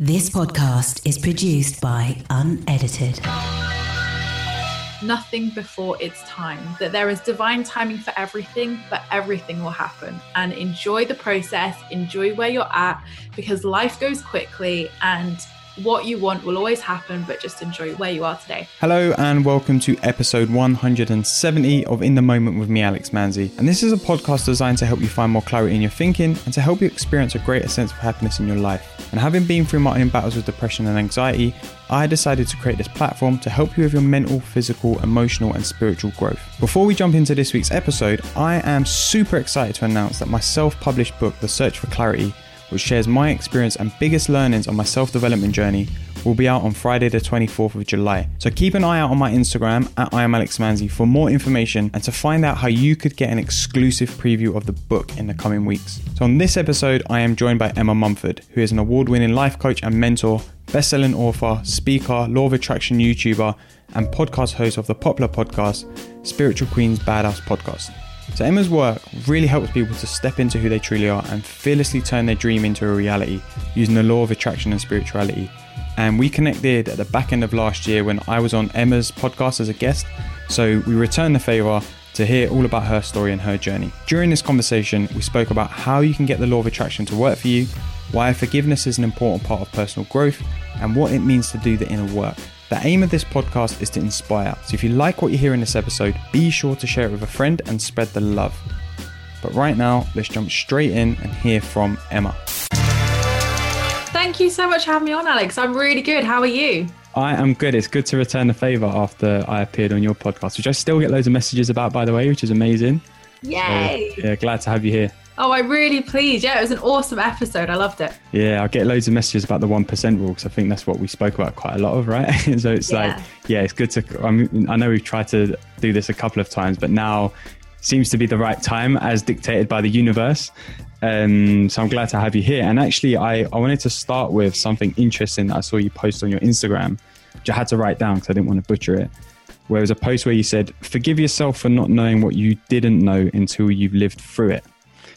This podcast is produced by Unedited. Nothing before its time, that there is divine timing for everything, but everything will happen. And enjoy the process, enjoy where you're at, because life goes quickly and what you want will always happen, but just enjoy where you are today. Hello, and welcome to episode 170 of In the Moment with me, Alex Manzi. And this is a podcast designed to help you find more clarity in your thinking and to help you experience a greater sense of happiness in your life. And having been through my own battles with depression and anxiety, I decided to create this platform to help you with your mental, physical, emotional, and spiritual growth. Before we jump into this week's episode, I am super excited to announce that my self published book, The Search for Clarity, which shares my experience and biggest learnings on my self development journey, will be out on Friday, the 24th of July. So keep an eye out on my Instagram at I am Alex Manzi for more information and to find out how you could get an exclusive preview of the book in the coming weeks. So on this episode, I am joined by Emma Mumford, who is an award winning life coach and mentor, best selling author, speaker, law of attraction YouTuber, and podcast host of the popular podcast, Spiritual Queen's Badass Podcast. So Emma's work really helps people to step into who they truly are and fearlessly turn their dream into a reality using the law of attraction and spirituality. And we connected at the back end of last year when I was on Emma's podcast as a guest. So we returned the favor to hear all about her story and her journey. During this conversation, we spoke about how you can get the law of attraction to work for you, why forgiveness is an important part of personal growth, and what it means to do the inner work. The aim of this podcast is to inspire. So if you like what you hear in this episode, be sure to share it with a friend and spread the love. But right now, let's jump straight in and hear from Emma. Thank you so much for having me on, Alex. I'm really good. How are you? I am good. It's good to return the favor after I appeared on your podcast, which I still get loads of messages about, by the way, which is amazing. Yay! So, yeah, glad to have you here. Oh, I'm really pleased. Yeah, it was an awesome episode. I loved it. Yeah, I get loads of messages about the 1% rule because I think that's what we spoke about quite a lot of, right? so it's yeah. like, yeah, it's good to, I, mean, I know we've tried to do this a couple of times, but now seems to be the right time as dictated by the universe. Um, so I'm glad to have you here. And actually, I, I wanted to start with something interesting that I saw you post on your Instagram, which I had to write down because I didn't want to butcher it. Where it was a post where you said, Forgive yourself for not knowing what you didn't know until you've lived through it.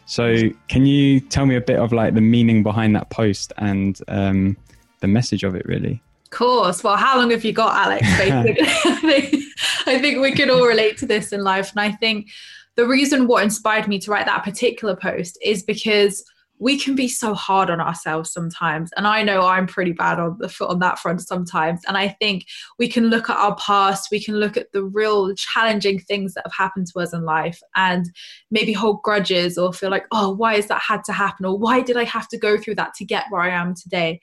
So, can you tell me a bit of like the meaning behind that post and um, the message of it, really? Of course. Well, how long have you got, Alex? Basically, I, think, I think we can all relate to this in life, and I think the reason what inspired me to write that particular post is because we can be so hard on ourselves sometimes. And i know i'm pretty bad on the foot on that front sometimes. And i think we can look at our past we can look at the real challenging things that have happened to us in life and maybe hold grudges or feel like oh why has that had to happen? Or why did i have to go through that to get where i am today?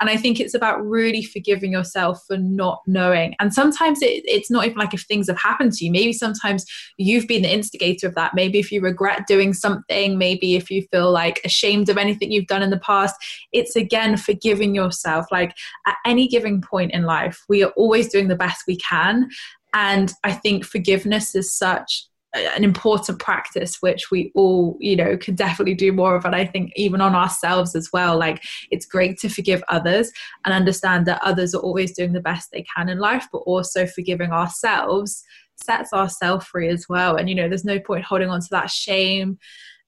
And i think it's about really forgiving yourself for not knowing. And sometimes it, it's not even like if things have happened to you. Maybe sometimes you've been the instigator of that. Maybe if you regret doing something maybe if you feel like ashamed ashamed of anything you've done in the past. It's again forgiving yourself. Like at any given point in life, we are always doing the best we can. And I think forgiveness is such an important practice which we all you know could definitely do more of and i think even on ourselves as well like it's great to forgive others and understand that others are always doing the best they can in life but also forgiving ourselves sets ourselves free as well and you know there's no point holding on to that shame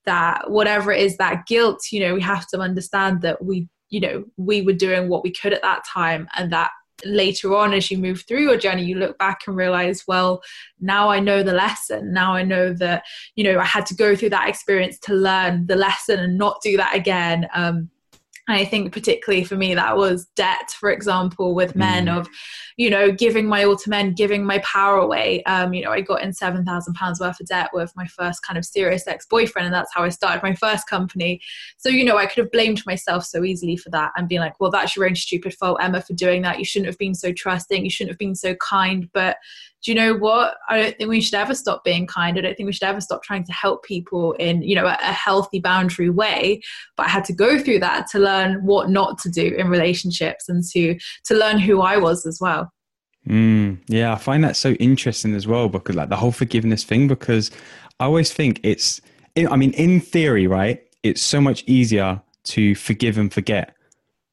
that whatever it is that guilt you know we have to understand that we you know we were doing what we could at that time and that later on as you move through your journey you look back and realize well now i know the lesson. Now i know that you know i had to go through that experience to learn the lesson and not do that again. Um, I think particularly for me that was debt, for example, with men mm. of, you know, giving my all to men, giving my power away. Um, you know, I got in seven thousand pounds worth of debt with my first kind of serious ex-boyfriend, and that's how I started my first company. So, you know, I could have blamed myself so easily for that and being like, well, that's your own stupid fault, Emma, for doing that. You shouldn't have been so trusting, you shouldn't have been so kind. But do you know what? I don't think we should ever stop being kind. I don't think we should ever stop trying to help people in, you know, a, a healthy boundary way. But I had to go through that to learn what not to do in relationships and to to learn who I was as well. Mm, yeah, I find that so interesting as well because like the whole forgiveness thing because I always think it's I mean in theory, right? It's so much easier to forgive and forget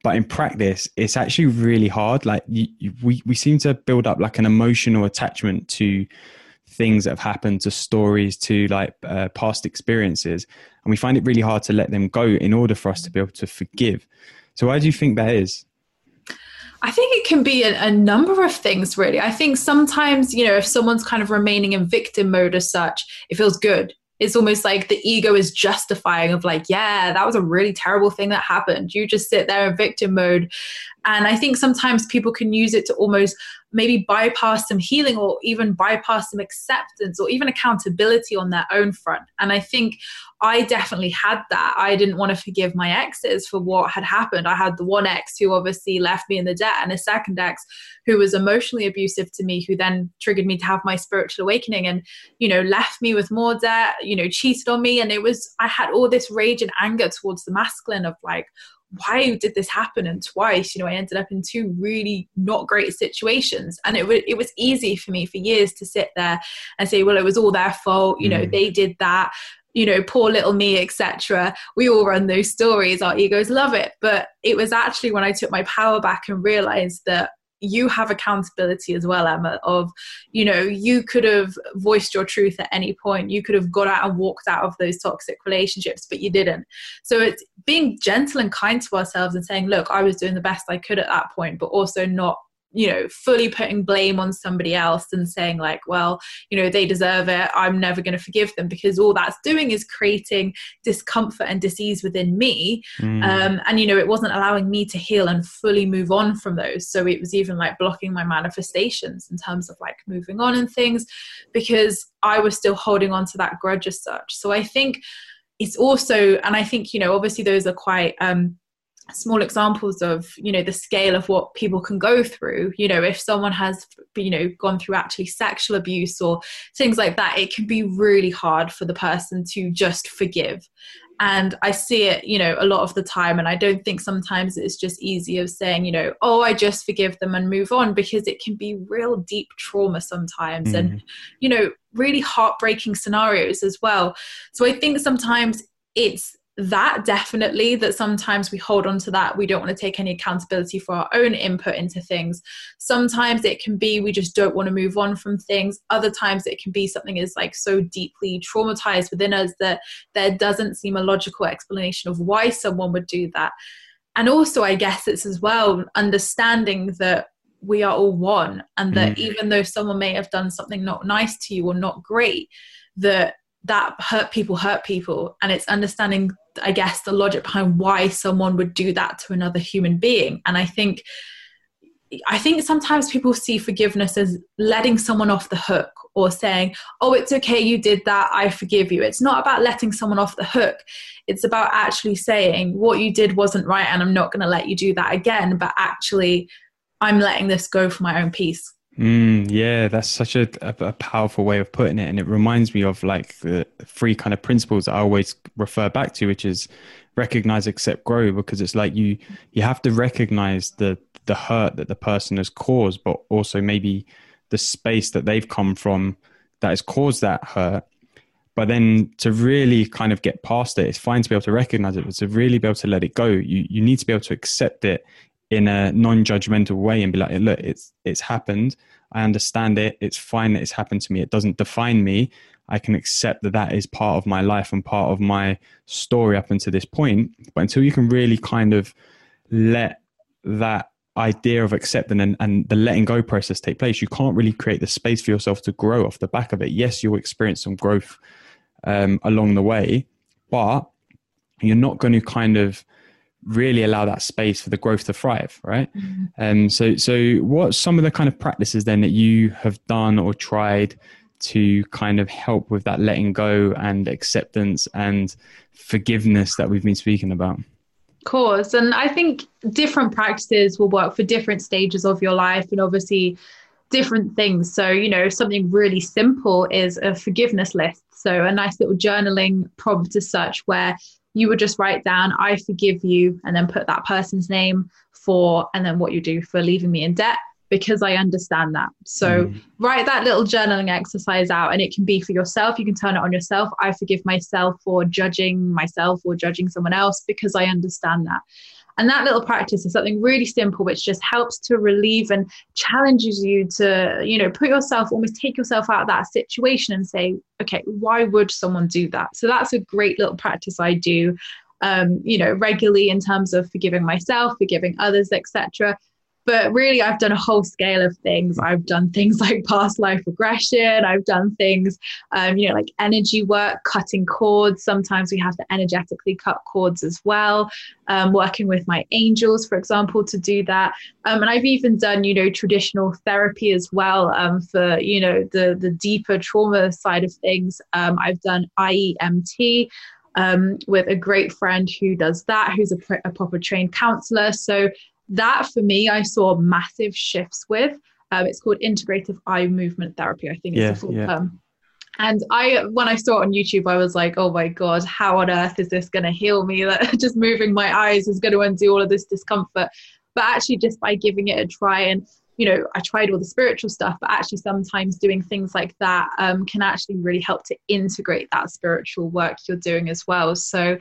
but in practice it's actually really hard like you, you, we, we seem to build up like an emotional attachment to things that have happened to stories to like uh, past experiences and we find it really hard to let them go in order for us to be able to forgive so why do you think that is I think it can be a, a, number of things, really. I think sometimes, you know, if someone's kind of remaining in victim mode as such, it feels good. It's almost like the ego is justifying of like, yeah, that was a really terrible thing that happened. You just sit there in victim mode. And I think sometimes people can use it to almost maybe bypass some healing or even bypass some acceptance or even accountability on their own front. And I think I definitely had that. I didn't want to forgive my exes for what had happened. I had the one ex who obviously left me in the debt, and a second ex who was emotionally abusive to me, who then triggered me to have my spiritual awakening and, you know, left me with more debt, you know, cheated on me. And it was, I had all this rage and anger towards the masculine of like, why did this happen and twice you know i ended up in two really not great situations and it, w- it was easy for me for years to sit there and say well it was all their fault you know mm. they did that you know poor little me etc we all run those stories. Our egos love it. But it was actually when i took my power back and realized that you have accountability as well emma of you know you could have voiced your truth at any point. You could have got out and walked out of those toxic relationships but you didn't. So it's being gentle and kind to ourselves and saying look i was doing the best i could at that point but also not you know fully putting blame on somebody else and saying like well you know they deserve it i'm never going to forgive them because all that's doing is creating discomfort and disease within me. Mm. um, and you know it wasn't allowing me to heal and fully move on from those. So it was even like blocking my manifestations in terms of like moving on and things because i was still holding on to that grudge as such. So i think it's also and i think you know obviously those are quite um small examples of you know the scale of what people can go through. You know if someone has you know gone through actually sexual abuse or things like that it can be really hard for the person to just forgive. And i see it you know a lot of the time and i don't think sometimes it's just easy of saying you know oh i just forgive them and move on because it can be real deep trauma sometimes mm. and you know really heartbreaking scenarios as well. So i think sometimes it's that definitely that sometimes we hold on to that. We don't want to take any accountability for our own input into things. Sometimes it can be we just don't want to move on from things. Other times it can be something is like so deeply traumatized within us that there doesn't seem a logical explanation of why someone would do that. And also i guess it's as well understanding that we are all one and that mm. even though someone may have done something not nice to you or not great that that hurt people hurt people. And it's understanding i guess the logic behind why someone would do that to another human being. And i think i think sometimes people see forgiveness as letting someone off the hook or saying oh it's okay you did that i forgive you. It's not about letting someone off the hook. It's about actually saying what you did wasn't right and i'm not going to let you do that again but actually i'm letting this go for my own peace Mm, yeah, that's such a, a, powerful way of putting it. And it reminds me of like the three kind of principles I always refer back to, which is recognize, accept, grow, because it's like you you have to recognize the the hurt that the person has caused, but also maybe the space that they've come from that has caused that hurt. But then to really kind of get past it, it's fine to be able to recognize it, but to really be able to let it go, you you need to be able to accept it in a non-judgmental way and be like look it's it's happened. I understand it. It's fine that it's happened to me. It doesn't define me. I can accept that that is part of my life and part of my story up until this point. But until you can really kind of let that idea of accepting and, and the letting go process take place you can't really create the space for yourself to grow off the back of it. Yes you'll experience some growth um, along the way but you're not going to kind of really allow that space for the growth to thrive right? Mm-hmm. and so so what some of the kind of practices then that you have done or tried to kind of help with that letting go and acceptance and forgiveness that we've been speaking about? Course. And i think different practices will work for different stages of your life and obviously different things. So you know something really simple is a forgiveness list. So a nice little journaling prompt as such where you would just write down, I forgive you, and then put that person's name for, and then what you do for leaving me in debt because I understand that. So mm. write that little journaling exercise out, and it can be for yourself. You can turn it on yourself. I forgive myself for judging myself or judging someone else because I understand that. And that little practice is something really simple, which just helps to relieve and challenges you to, you know, put yourself, almost take yourself out of that situation and say, okay, why would someone do that? So that's a great little practice I do, um, you know, regularly in terms of forgiving myself, forgiving others, etc. but really i've done a whole scale of things. I've done things like past life regression. I've done things um, you know like energy work cutting cords. Sometimes we have to energetically cut cords as well. Um, working with my angels for example to do that. Um, and i've even done you know traditional therapy as well um, for you know the the deeper trauma side of things. Um, i've done iemt um, with a great friend who does that, who's a, pr- a proper trained counselor. So that for me, I saw massive shifts with. Um, it's called integrative eye movement therapy. I think it's yeah, the full yeah. term. And I, when I saw it on YouTube, I was like, "Oh my god, how on earth is this going to heal me? That just moving my eyes is going to undo all of this discomfort." But actually, just by giving it a try, and you know, I tried all the spiritual stuff, but actually, sometimes doing things like that um, can actually really help to integrate that spiritual work you're doing as well. So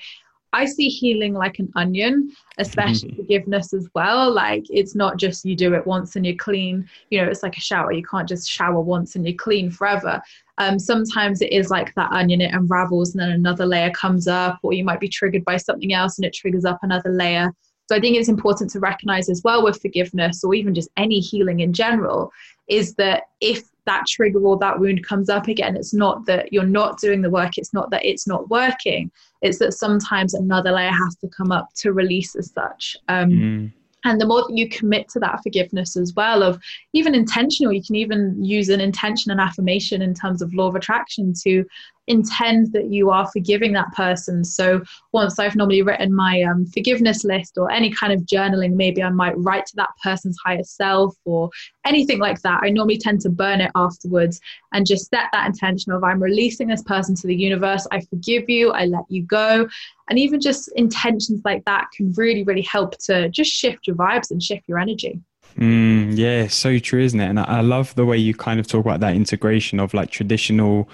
I see healing like an onion, especially mm-hmm. forgiveness as well. Like it's not just you do it once and you're clean. You know, it's like a shower. You can't just shower once and you're clean forever. Um, sometimes it is like that onion, it unravels and then another layer comes up, or you might be triggered by something else and it triggers up another layer. So I think it's important to recognize as well with forgiveness or even just any healing in general is that if that trigger or that wound comes up again, it's not that you're not doing the work, it's not that it's not working, it's that sometimes another layer has to come up to release as such. Um, mm. And the more that you commit to that forgiveness as well, of even intentional, you can even use an intention and affirmation in terms of law of attraction to intend that you are forgiving that person. So once I've normally written my um, forgiveness list or any kind of journaling, maybe I might write to that person's higher self or anything like that. I normally tend to burn it afterwards and just set that intention of I'm releasing this person to the universe. I forgive you. I let you go. And even just intentions like that can really, really help to just shift your vibes and shift your energy. Mm, yeah, so true, isn't it? And I love the way you kind of talk about that integration of like traditional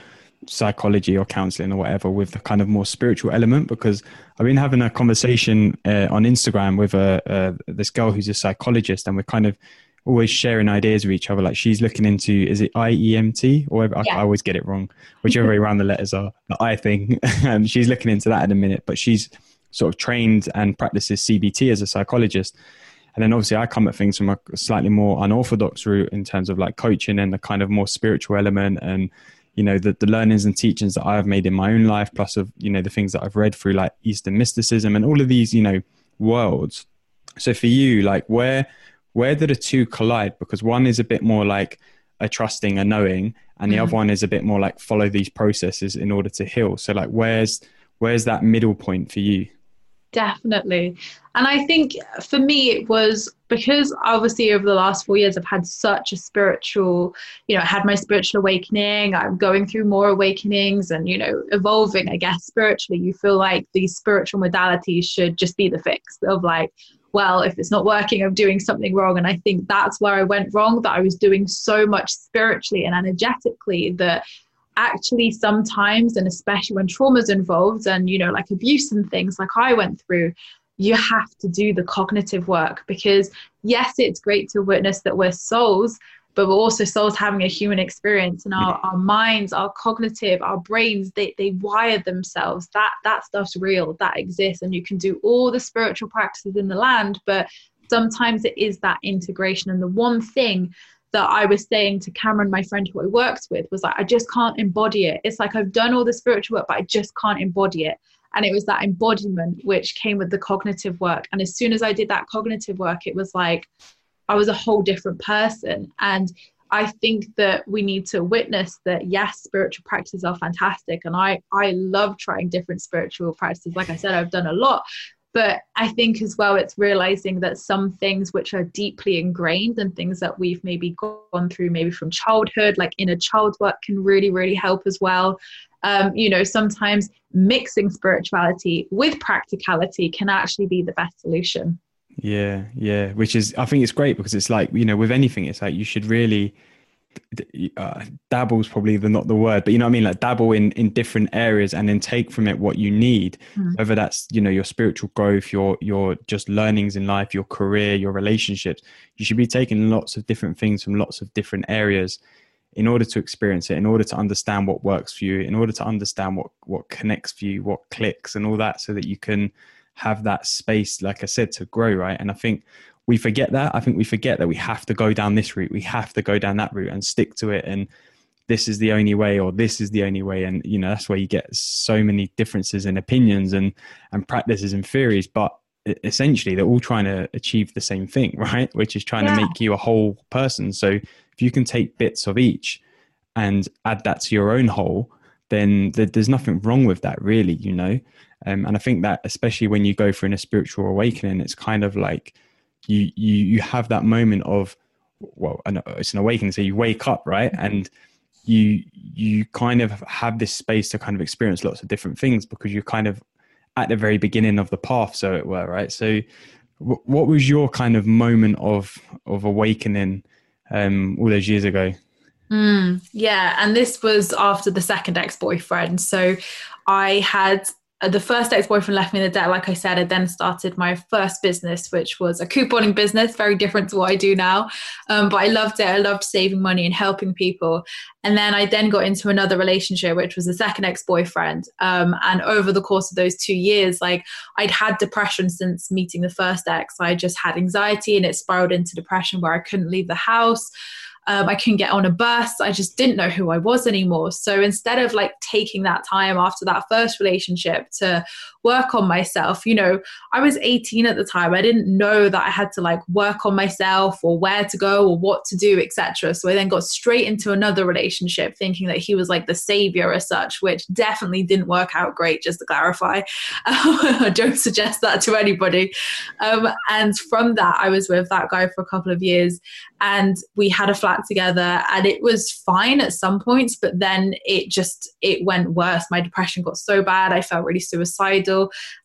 psychology or counseling or whatever with the kind of more spiritual element because I've been having a conversation uh, on Instagram with a, uh, this girl who's a psychologist and we're kind of always sharing ideas with each other. Like she's looking into is it IEMT or yeah. I, I, always get it wrong whichever way around the letters are the I thing. And she's looking into that in a minute but she's sort of trained and practices CBT as a psychologist. And then obviously I come at things from a slightly more unorthodox route in terms of like coaching and the kind of more spiritual element and you know the, the learnings and teachings that I've made in my own life, plus of you know the things that I've read through like Eastern mysticism and all of these you know worlds. So for you, like where where do the two collide? Because one is a bit more like a trusting, a knowing, and the mm-hmm. other one is a bit more like follow these processes in order to heal. So like where's where's that middle point for you? Definitely. And I think for me, it was because obviously over the last four years, I've had such a spiritual, you know, I had my spiritual awakening. I'm going through more awakenings and, you know, evolving, I guess, spiritually. You feel like these spiritual modalities should just be the fix of like, well, if it's not working, I'm doing something wrong. And I think that's where I went wrong, that I was doing so much spiritually and energetically that actually sometimes and especially when trauma's involved and you know like abuse and things like i went through you have to do the cognitive work because yes it's great to witness that we're souls but we're also souls having a human experience and our, our minds our cognitive our brains they, they wire themselves. That that stuff's real that exists and you can do all the spiritual practices in the land but sometimes it is that integration. And the one thing that I was saying to Cameron, my friend who I worked with, was like, I just can't embody it. It's like I've done all the spiritual work, but I just can't embody it. And it was that embodiment which came with the cognitive work. And as soon as I did that cognitive work, it was like I was a whole different person. And I think that we need to witness that yes, spiritual practices are fantastic. And I, I love trying different spiritual practices. Like I said, I've done a lot, but I think as well, it's realizing that some things which are deeply ingrained and things that we've maybe gone through, maybe from childhood, like inner child work, can really, really help as well. Um, you know, sometimes mixing spirituality with practicality can actually be the best solution. Yeah, yeah, which is, I think it's great because it's like, you know, with anything, it's like you should really uh, dabble's probably the not the word but you know what i mean like dabble in in different areas and then take from it what you need mm. whether that's you know your spiritual growth your your just learnings in life your career your relationships you should be taking lots of different things from lots of different areas in order to experience it in order to understand what works for you in order to understand what what connects for you what clicks and all that so that you can have that space, like I said, to grow, right? And I think we forget that. I think we forget that we have to go down this route, we have to go down that route and stick to it. And this is the only way, or this is the only way. And you know that's where you get so many differences in opinions and and practices and theories. But essentially, they're all trying to achieve the same thing, right? Which is trying yeah. to make you a whole person. So if you can take bits of each and add that to your own whole, then there's nothing wrong with that, really. You know. Um, and I think that especially when you go through a spiritual awakening, it's kind of like you you you have that moment of well, it's an awakening. So you wake up, right, and you you kind of have this space to kind of experience lots of different things because you're kind of at the very beginning of the path, so it were, right. So, w- what was your kind of moment of of awakening um, all those years ago? Mm, yeah, and this was after the second ex boyfriend. So I had the first ex-boyfriend left me in the debt like i said i then started my first business which was a couponing business very different to what i do now. Um, but i loved it. I loved saving money and helping people. And then i then got into another relationship which was the second ex-boyfriend. Um, and over the course of those two years like i'd had depression since meeting the first ex. I just had anxiety and it spiraled into depression where i couldn't leave the house um, I couldn't get on a bus. I just didn't know who I was anymore. So instead of like taking that time after that first relationship to work on myself, you know, I was 18 at the time. I didn't know that I had to like work on myself or where to go or what to do, etc. So I then got straight into another relationship thinking that he was like the savior as such, which definitely didn't work out great, just to clarify. I don't suggest that to anybody. Um, and from that, I was with that guy for a couple of years and we had a flat together and it was fine at some points but then it just it went worse my depression got so bad i felt really suicidal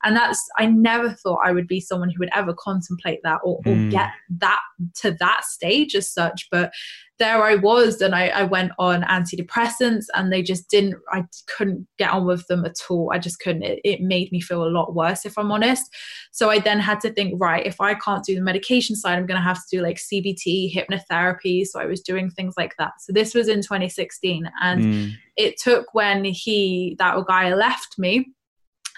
and that's i never thought i would be someone who would ever contemplate that or, mm. or get that to that stage as such but there I was and I, I went on antidepressants and they just didn't I couldn't get on with them at all. I just couldn't. It, it made me feel a lot worse if I'm honest. So I then had to think, right, if I can't do the medication side, I'm gonna have to do like CBT, hypnotherapy. So I was doing things like that. So this was in 2016 and mm. it took when he that guy left me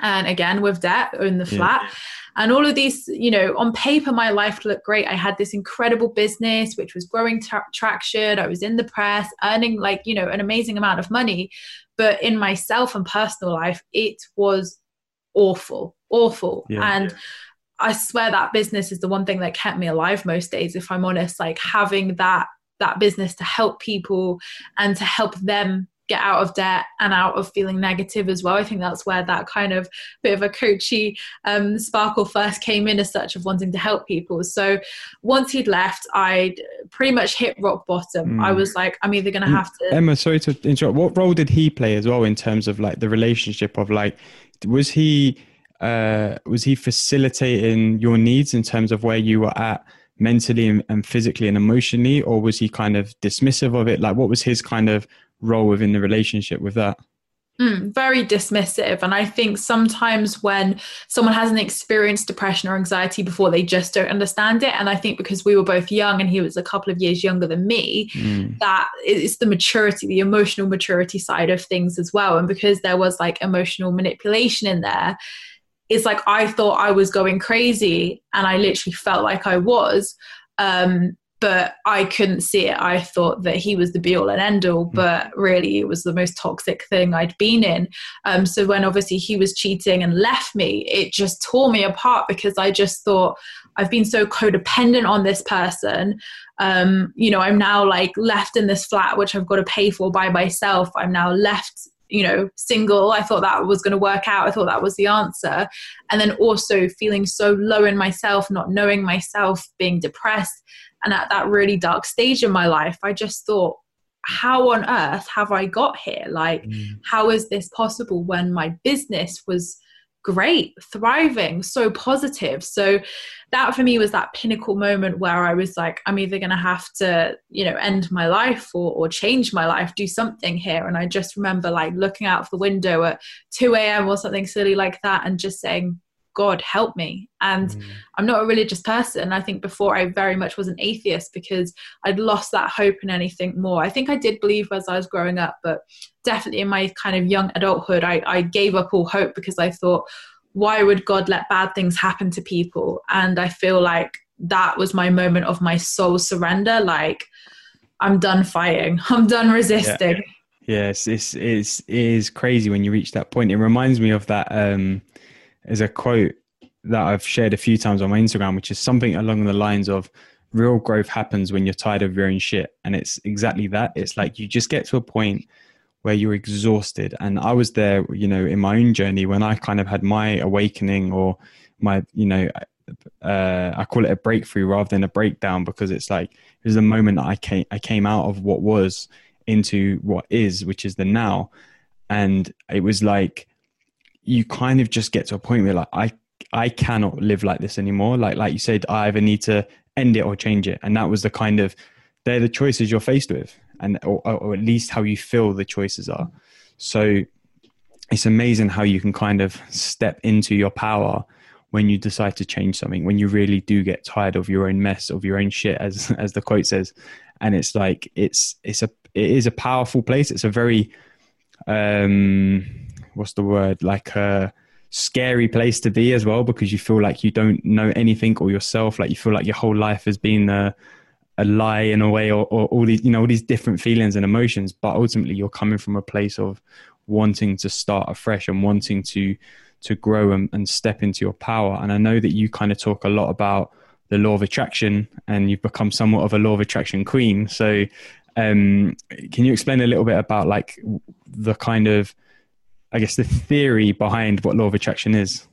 and again with debt in the flat. Yeah. and all of these you know on paper my life looked great. I had this incredible business which was growing tra- traction. I was in the press earning like you know an amazing amount of money. But in myself and personal life it was awful awful. Yeah. and i swear that business is the one thing that kept me alive most days if i'm honest like having that that business to help people and to help them get out of debt and out of feeling negative as well. I think that's where that kind of bit of a coachy um, sparkle first came in as such of wanting to help people. So once he'd left, I'd pretty much hit rock bottom. Mm. I was like, I'm either going to have to. Emma, sorry to interrupt. What role did he play as well in terms of like the relationship of like, was he uh, was he facilitating your needs in terms of where you were at? mentally and, and physically and emotionally or was he kind of dismissive of it like what was his kind of role within the relationship with that? Mm, very dismissive. And I think sometimes when someone hasn't experienced depression or anxiety before, they just don't understand it. And I think because we were both young and he was a couple of years younger than me, mm. that it's the maturity, the emotional maturity side of things as well. And because there was like emotional manipulation in there, it's like I thought I was going crazy and I literally felt like I was. Um, but I couldn't see it. I thought that he was the be all and end all, hmm. but really it was the most toxic thing I'd been in. Um, so when obviously he was cheating and left me, it just tore me apart because I just thought I've been so codependent on this person. Um, you know, I'm now like left in this flat which I've got to pay for by myself. I'm now left you know single i thought that was going to work out i thought that was the answer and then also feeling so low in myself not knowing myself being depressed and at that really dark stage in my life, I just thought, how on earth have I got here? Like, mm. how is this possible when my business was great, thriving, so positive? So, that for me was that pinnacle moment where I was like, I'm either going to have to, you know, end my life or, or change my life, do something here. And I just remember like looking out of the window at 2 a.m. or something silly like that and just saying, God help me. And mm. I'm not a religious person. I think before I very much was an atheist because I'd lost that hope in anything more. I think I did believe as I was growing up, but definitely in my kind of young adulthood, I, I gave up all hope because I thought, why would God let bad things happen to people? And I feel like that was my moment of my soul surrender. Like, I'm done fighting, I'm done resisting. Yeah. Yes, it's, it's, it is crazy when you reach that point. It reminds me of that. Um, there's a quote that I've shared a few times on my Instagram, which is something along the lines of real growth happens when you're tired of your own shit. And it's exactly that. It's like you just get to a point where you're exhausted. And I was there, you know, in my own journey when I kind of had my awakening or my, you know, uh, I call it a breakthrough rather than a breakdown because it's like it was the moment that I came I came out of what was into what is, which is the now, and it was like you kind of just get to a point where like I I cannot live like this anymore. Like like you said, I either need to end it or change it, and that was the kind of they're the choices you're faced with, and or, or at least how you feel the choices are. So it's amazing how you can kind of step into your power when you decide to change something when you really do get tired of your own mess of your own shit as as the quote says and it's like it's it's a it is a powerful place it's a very um what's the word like a scary place to be as well because you feel like you don't know anything or yourself like you feel like your whole life has been a, a lie in a way or, or all these you know all these different feelings and emotions but ultimately you're coming from a place of wanting to start afresh and wanting to to grow and, and step into your power. And I know that you kind of talk a lot about the law of attraction and you've become somewhat of a law of attraction queen. So, um, can you explain a little bit about like the kind of, I guess, the theory behind what law of attraction is?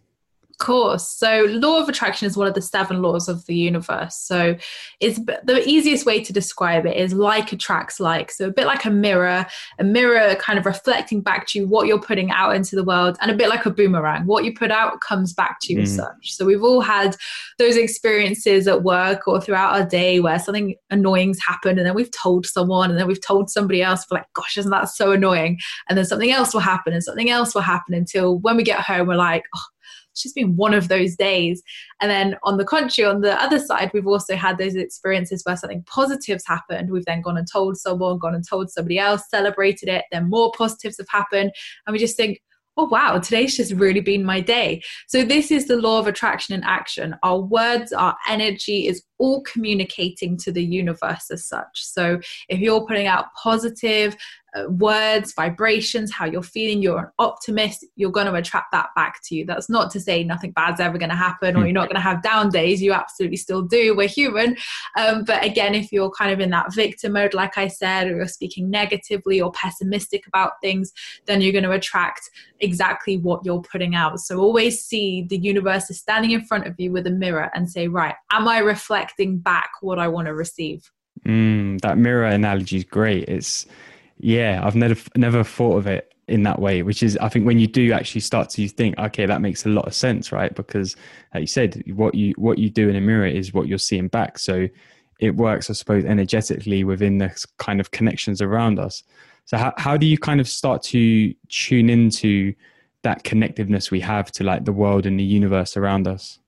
Course. So, law of attraction is one of the seven laws of the universe. So, it's the easiest way to describe it is like attracts like. So, a bit like a mirror, a mirror kind of reflecting back to you what you're putting out into the world, and a bit like a boomerang. What you put out comes back to you mm. as such. So, we've all had those experiences at work or throughout our day where something annoying's happened, and then we've told someone, and then we've told somebody else, like, gosh, isn't that so annoying? And then something else will happen, and something else will happen until when we get home, we're like, oh, it's just been one of those days. And then on the contrary, on the other side, we've also had those experiences where something positive's happened. We've then gone and told someone, gone and told somebody else, celebrated it, then more positives have happened. And we just think, oh wow today's just really been my day so this is the law of attraction in action our words our energy is all communicating to the universe as such so if you're putting out positive uh, words, vibrations, how you're feeling, you're an optimist, you're going to attract that back to you. That's not to say nothing bad's ever going to happen or hmm. you're not going to have down days. You absolutely still do. We're human. Um, but again, if you're kind of in that victim mode, like I said, or you're speaking negatively or pessimistic about things, then you're going to attract exactly what you're putting out. So always see the universe is standing in front of you with a mirror and say, right, am I reflecting back what I want to receive? Mm, that mirror analogy is great. It's yeah, I've never never thought of it in that way, which is I think when you do actually start to think, okay, that makes a lot of sense, right? Because like you said, what you what you do in a mirror is what you're seeing back. So it works, I suppose, energetically within the kind of connections around us. So how how do you kind of start to tune into that connectiveness we have to like the world and the universe around us?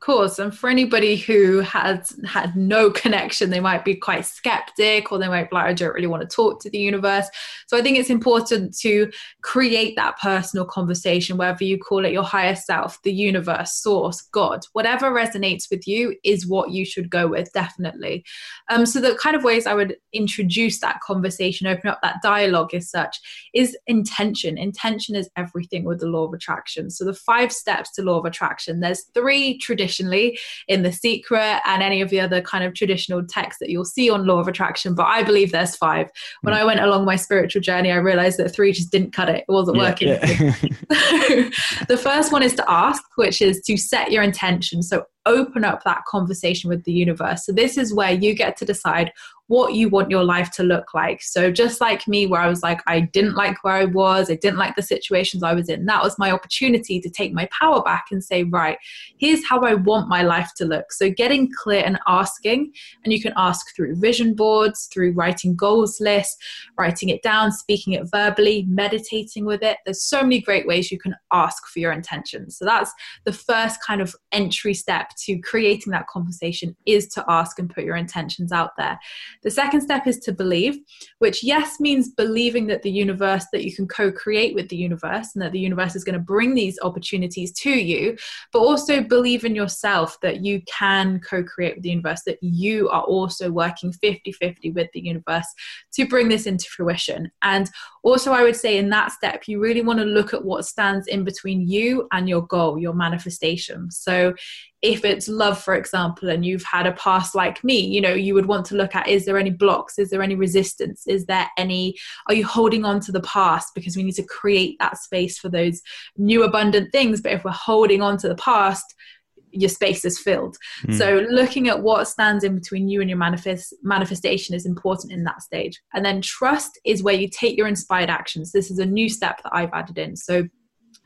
Course and for anybody who has had no connection they might be quite skeptic or they might be like i don't really want to talk to the universe. So i think it's important to create that personal conversation whether you call it your higher self the universe source god whatever resonates with you is what you should go with definitely. Um, so the kind of ways i would introduce that conversation open up that dialogue as such is intention. Intention is everything with the law of attraction. So the five steps to law of attraction there's three traditional traditionally in The Secret and any of the other kind of traditional texts that you'll see on law of attraction. But I believe there's five. When mm. I went along my spiritual journey, I realized that three just didn't cut it. It wasn't yeah, working. Yeah. the first one is to ask, which is to set your intention. So open up that conversation with the universe. So, this is where you get to decide what you want your life to look like. So, just like me, where I was like, I didn't like where I was, I didn't like the situations I was in, that was my opportunity to take my power back and say, right, here's how I want my life to look. So, getting clear and asking, and you can ask through vision boards, through writing goals lists, writing it down, speaking it verbally, meditating with it. There's so many great ways you can ask for your intentions. So, that's the first kind of entry step to creating that conversation is to ask and put your intentions out there. The second step is to believe, which, yes, means believing that the universe, that you can co create with the universe and that the universe is going to bring these opportunities to you, but also believe in yourself that you can co create with the universe, that you are also working 50 50 with the universe to bring this into fruition. And also, I would say in that step, you really want to look at what stands in between you and your goal, your manifestation. So, if it's love for example and you've had a past like me you know you would want to look at is there any blocks is there any resistance is there any are you holding on to the past because we need to create that space for those new abundant things but if we're holding on to the past your space is filled. Mm. So looking at what stands in between you and your manifest manifestation is important in that stage. And then trust is where you take your inspired actions. This is a new step that I've added in. So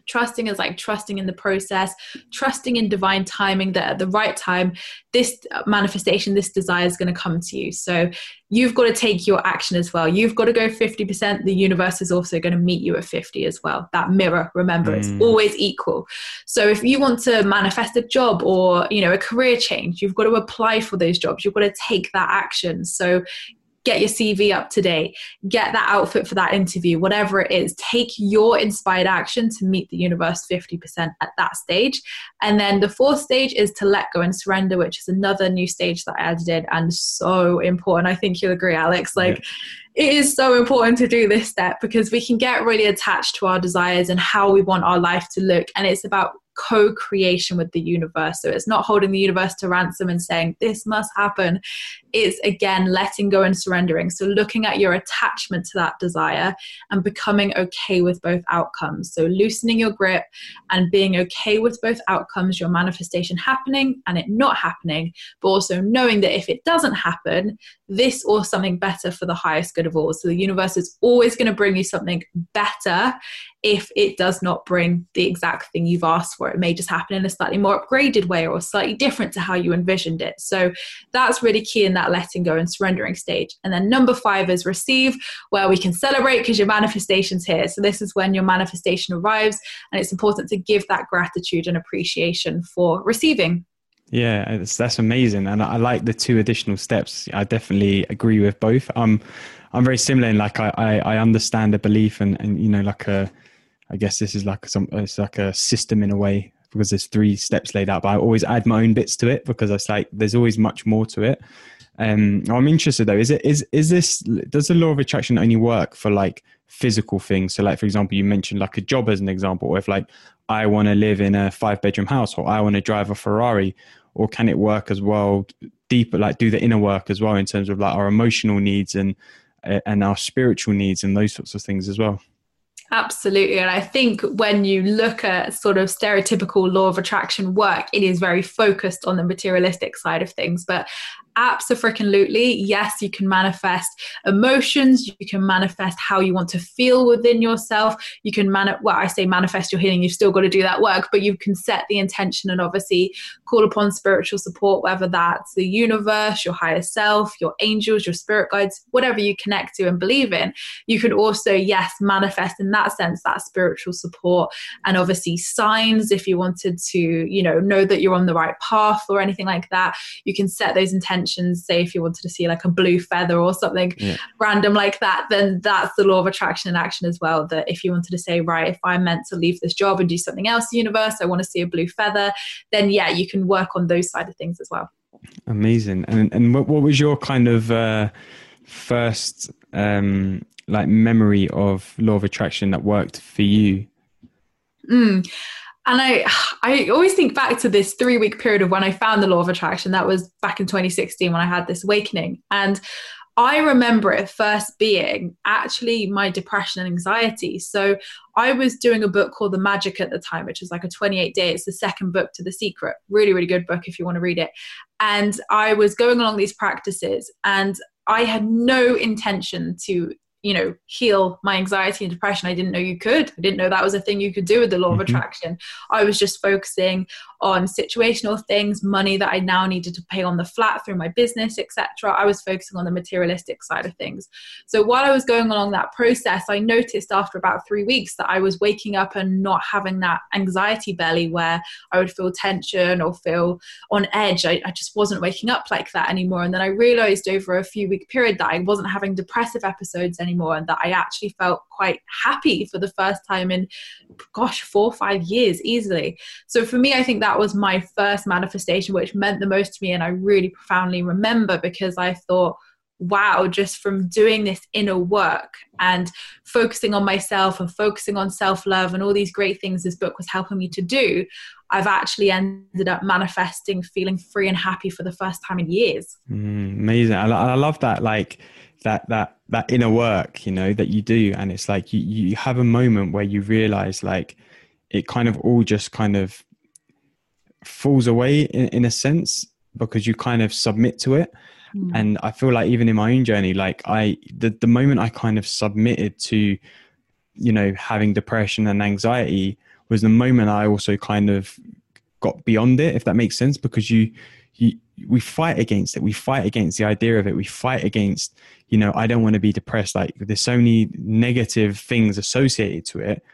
trusting is like trusting in the process trusting in divine timing that at the right time this manifestation this desire is going to come to you. So you've got to take your action as well. You've got to go 50% the universe is also going to meet you at 50 as well. That mirror remember mm. it's always equal. So if you want to manifest a job or you know a career change you've got to apply for those jobs. You've got to take that action. So get your CV up to date, get that outfit for that interview, whatever it is. Take your inspired action to meet the universe 50% at that stage. And then the fourth stage is to let go and surrender, which is another new stage that I added in and so important. I think you'll agree, Alex. Like, yeah it is so important to do this step because we can get really attached to our desires and how we want our life to look. And it's about co creation with the universe. So it's not holding the universe to ransom and saying, this must happen. It's again letting go and surrendering. So looking at your attachment to that desire and becoming okay with both outcomes. So loosening your grip and being okay with both outcomes, your manifestation happening and it not happening, but also knowing that if it doesn't happen, this or something better for the highest good of all. So the universe is always going to bring you something better if it does not bring the exact thing you've asked for. It may just happen in a slightly more upgraded way or slightly different to how you envisioned it. So that's really key in that letting go and surrendering stage. And then number five is receive, where we can celebrate because your manifestation's here. So this is when your manifestation arrives, and it's important to give that gratitude and appreciation for receiving. Yeah, that's amazing, and I like the two additional steps. I definitely agree with both. Um, I'm very similar in like I, I, I understand the belief and, and you know like a I guess this is like some it's like a system in a way because there's three steps laid out, but I always add my own bits to it because it's like there's always much more to it. Um, I'm interested though. Is it is is this does the law of attraction only work for like physical things? So like for example, you mentioned like a job as an example, or if like I want to live in a five bedroom house, or I want to drive a Ferrari, or can it work as well deeper, like do the inner work as well in terms of like our emotional needs and and our spiritual needs and those sorts of things as well? Absolutely. And I think when you look at sort of stereotypical law of attraction work, it is very focused on the materialistic side of things. But absolutely. Yes you can manifest emotions. You can manifest how you want to feel within yourself. You can mani- well i say manifest your healing. You've still got to do that work but you can set the intention and obviously call upon spiritual support whether that's the universe your higher self your angels your spirit guides whatever you connect to and believe in. You can also yes manifest in that sense that spiritual support and obviously signs if you wanted to you know know that you're on the right path or anything like that. You can set those intentions dimensions say if you wanted to see like a blue feather or something yeah. random like that then that's the law of attraction in action as well that if you wanted to say right if i'm meant to leave this job and do something else universe i want to see a blue feather then yeah you can work on those side of things as well. Amazing. And and what, what was your kind of uh, first um like memory of law of attraction that worked for you? Mm and I I always think back to this three week period of when I found the law of attraction. That was back in 2016 when I had this awakening. And I remember it first being actually my depression and anxiety. So I was doing a book called The Magic at the time, which was like a 28 day. It's the second book to The Secret. Really, really good book if you want to read it. And I was going along these practices and I had no intention to you know heal my anxiety and depression. I didn't know you could. I didn't know that was a thing you could do with the law mm-hmm. of attraction. I was just focusing on situational things, money that I now needed to pay on the flat through my business, etc. I was focusing on the materialistic side of things. So while I was going along that process, I noticed after about three weeks that I was waking up and not having that anxiety belly where I would feel tension or feel on edge. I, I just wasn't waking up like that anymore. And then I realized over a few week period that I wasn't having depressive episodes anymore and that I actually felt quite happy for the first time in, gosh, four or five years easily. So for me, I think that was my first manifestation, which meant the most to me. And I really profoundly remember because I thought, wow, just from doing this inner work and focusing on myself and focusing on self love and all these great things this book was helping me to do, I've actually ended up manifesting feeling free and happy for the first time in years. Mm, amazing. I, I love that. Like, that that that inner work you know that you do and it's like you you have a moment where you realize like it kind of all just kind of falls away in, in a sense because you kind of submit to it. Mm. and i feel like even in my own journey like i the, the moment i kind of submitted to you know having depression and anxiety was the moment i also kind of got beyond it if that makes sense because you you we fight against it. We fight against the idea of it. We fight against you know i don't want to be depressed. Like there's so many negative things associated to it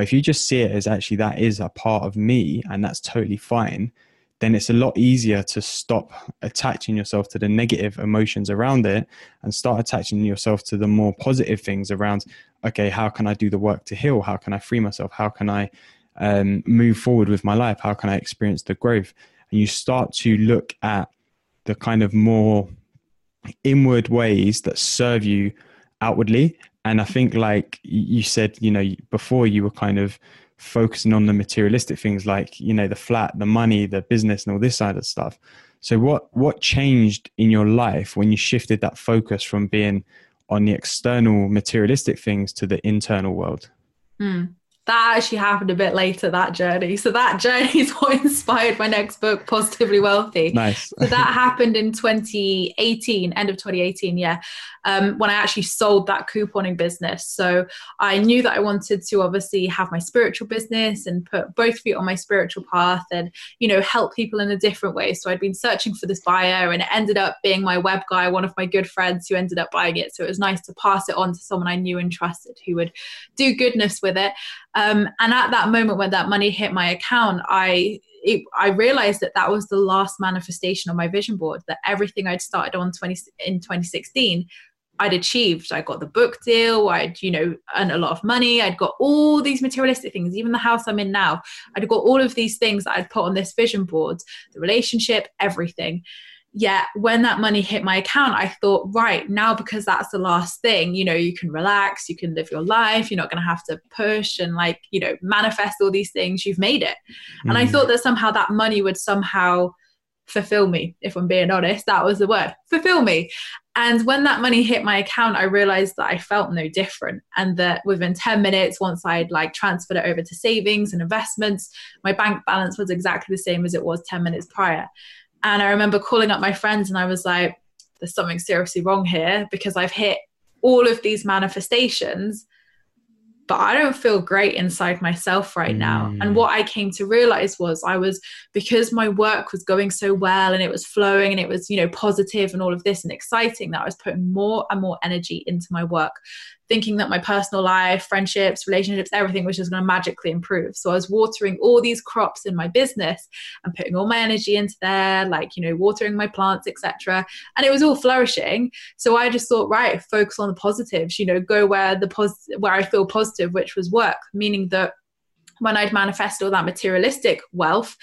but if you just see it as actually that is a part of me and that's totally fine, then it's a lot easier to stop attaching yourself to the negative emotions around it and start attaching yourself to the more positive things around, okay, how can I do the work to heal? How can I free myself? How can I um, move forward with my life? How can I experience the growth? And you start to look at the kind of more inward ways that serve you outwardly and I think, like you said, you know, before you were kind of focusing on the materialistic things, like you know, the flat, the money, the business, and all this side of stuff. So, what what changed in your life when you shifted that focus from being on the external materialistic things to the internal world? Mm that actually happened a bit later that journey. So that journey is what inspired my next book positively wealthy. Nice. So that happened in 2018 end of 2018 yeah um, when i actually sold that couponing business. So i knew that i wanted to obviously have my spiritual business and put both feet on my spiritual path and you know help people in a different way. So i'd been searching for this buyer and it ended up being my web guy one of my good friends who ended up buying it. So it was nice to pass it on to someone i knew and trusted who would do goodness with it. um, Um, and at that moment when that money hit my account, I it, I realized that that was the last manifestation on my vision board. That everything I'd started on 20 in 2016, I'd achieved. I got the book deal. I'd you know earned a lot of money. I'd got all these materialistic things. Even the house I'm in now, I'd got all of these things that I'd put on this vision board. The relationship, everything yet when that money hit my account i thought right now because that's the last thing you know you can relax you can live your life you're not going to have to push and like you know manifest all these things you've made it mm. and i mm. thought that somehow that money would somehow fulfill me if i'm being honest that was the word fulfill me and when that money hit my account i realized that i felt no different and that within 10 minutes once i'd like transferred it over to savings and investments my bank balance was exactly the same as it was 10 minutes prior and I remember calling up my friends and I was like, there's something seriously wrong here because I've hit all of these manifestations, but I don't feel great inside myself right now. Mm. And what I came to realize was I was, because my work was going so well and it was flowing and it was, you know, positive and all of this and exciting, that I was putting more and more energy into my work thinking that my personal life, friendships, relationships, everything was just going to magically improve. So I was watering all these crops in my business and putting all my energy into there, like, you know, watering my plants, etc. And it was all flourishing. So I just thought, right, focus on the positives, you know, go where the pos- where I feel positive, which was work, meaning that when I'd manifest all that materialistic wealth,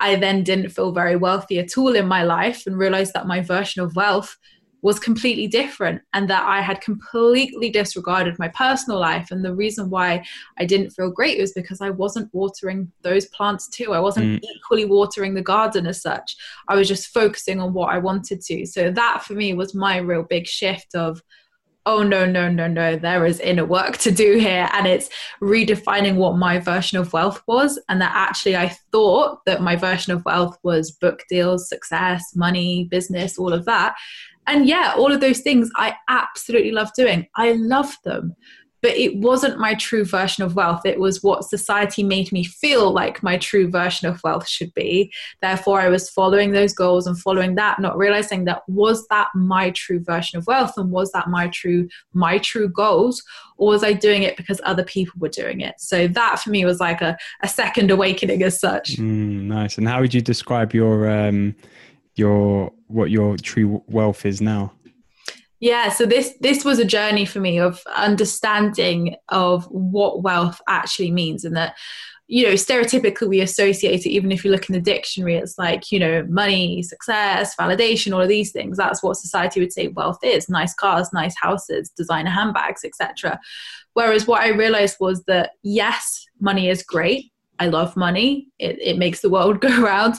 I then didn't feel very wealthy at all in my life and realized that my version of wealth was completely different and that I had completely disregarded my personal life. And the reason why I didn't feel great was because I wasn't watering those plants too. I wasn't mm. equally watering the garden as such. I was just focusing on what I wanted to. So that for me was my real big shift of, oh no no no no there is inner work to do here and it's redefining what my version of wealth was and that actually i thought that my version of wealth was book deals success money business all of that and yeah, all of those things I absolutely love doing. I love them but it wasn't my true version of wealth. It was what society made me feel like my true version of wealth should be. Therefore, I was following those goals and following that, not realizing that was that my true version of wealth and was that my true my true goals, or was I doing it because other people were doing it? So that for me was like a, a second awakening as such. Mm, nice. And how would you describe your um your what your true wealth is now? yeah so this this was a journey for me of understanding of what wealth actually means and that you know stereotypically we associate it even if you look in the dictionary it's like you know money success validation all of these things that's what society would say wealth is nice cars nice houses designer handbags etc whereas what i realized was that yes money is great I love money. It, it makes the world go round.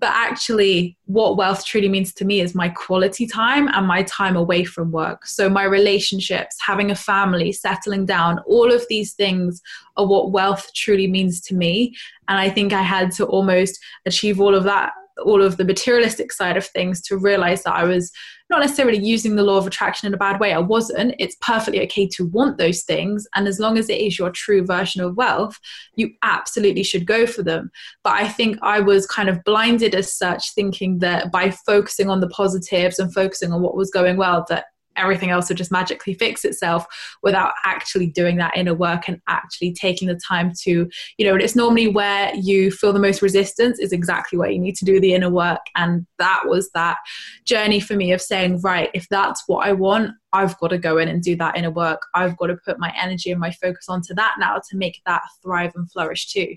But actually, what wealth truly means to me is my quality time and my time away from work. So, my relationships, having a family, settling down, all of these things are what wealth truly means to me. And I think I had to almost achieve all of that all of the materialistic side of things to realize that I was not necessarily using the law of attraction in a bad way. I wasn't. It's perfectly okay to want those things. And as long as it is your true version of wealth, you absolutely should go for them. But I think I was kind of blinded as such, thinking that by focusing on the positives and focusing on what was going well, that everything else would just magically fix itself without actually doing that inner work and actually taking the time to you know it's normally where you feel the most resistance is exactly where you need to do the inner work. And that was that journey for me of saying right if that's what i want i've got to go in and do that inner work. I've got to put my energy and my focus onto that now to make that thrive and flourish too.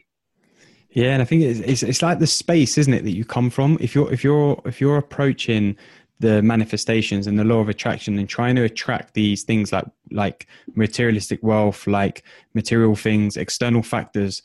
Yeah, and I think it's, it's, it's like the space, isn't it, that you come from. If you're if you're if you're approaching the manifestations and the law of attraction and trying to attract these things like like materialistic wealth like material things external factors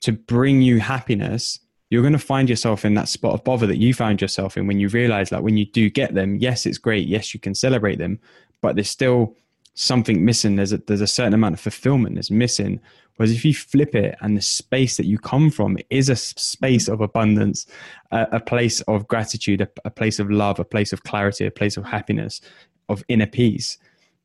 to bring you happiness you're going to find yourself in that spot of bother that you found yourself in when you realize that when you do get them yes it's great yes you can celebrate them but there's still something missing. There's a, there's a certain amount of fulfillment that's missing Whereas if you flip it and the space that you come from is a space of abundance, a, a place of gratitude, a, a place of love, a place of clarity, a place of happiness, of inner peace,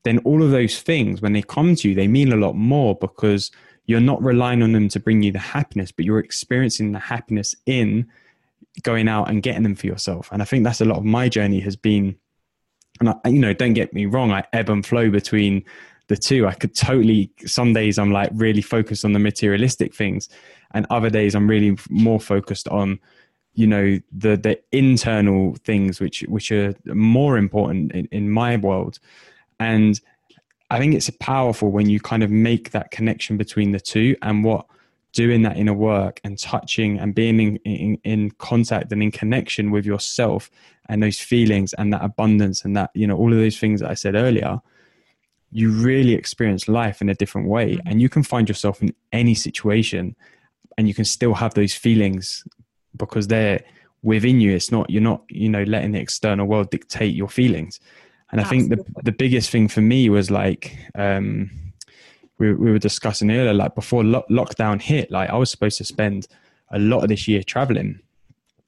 then all of those things, when they come to you, they mean a lot more because you're not relying on them to bring you the happiness, but you're experiencing the happiness in going out and getting them for yourself. And I think that's a lot of my journey has been. And I, you know, don't get me wrong, I ebb and flow between the two. I could totally, some days I'm like really focused on the materialistic things, and other days I'm really more focused on, you know, the the internal things which which are more important in, in my world. And I think it's powerful when you kind of make that connection between the two and what doing that inner work and touching and being in, in, in, contact and in connection with yourself and those feelings and that abundance and that you know all of those things that i said earlier you really experience life in a different way mm-hmm. and you can find yourself in any situation and you can still have those feelings because they're within you it's not you're not you know letting the external world dictate your feelings and Absolutely. i think the the biggest thing for me was like um we, we were discussing earlier like before lo- lockdown hit like i was supposed to spend a lot of this year traveling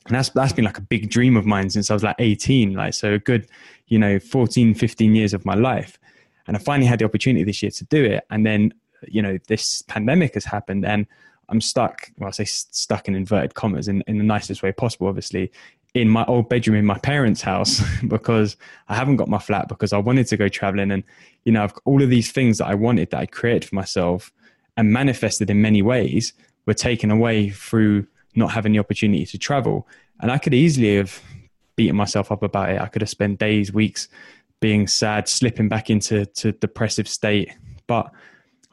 and that's that's been like a big dream of mine since i was like 18 like so a good you know 14 15 years of my life and I finally had the opportunity this year to do it. And then, you know, this pandemic has happened and I'm stuck, well, I say stuck in inverted commas in, in the nicest way possible, obviously, in my old bedroom in my parents' house because I haven't got my flat because I wanted to go traveling. And, you know, I've all of these things that I wanted that I created for myself and manifested in many ways were taken away through not having the opportunity to travel. And I could easily have beaten myself up about it. I could have spent days, weeks being sad, slipping back into to depressive state. But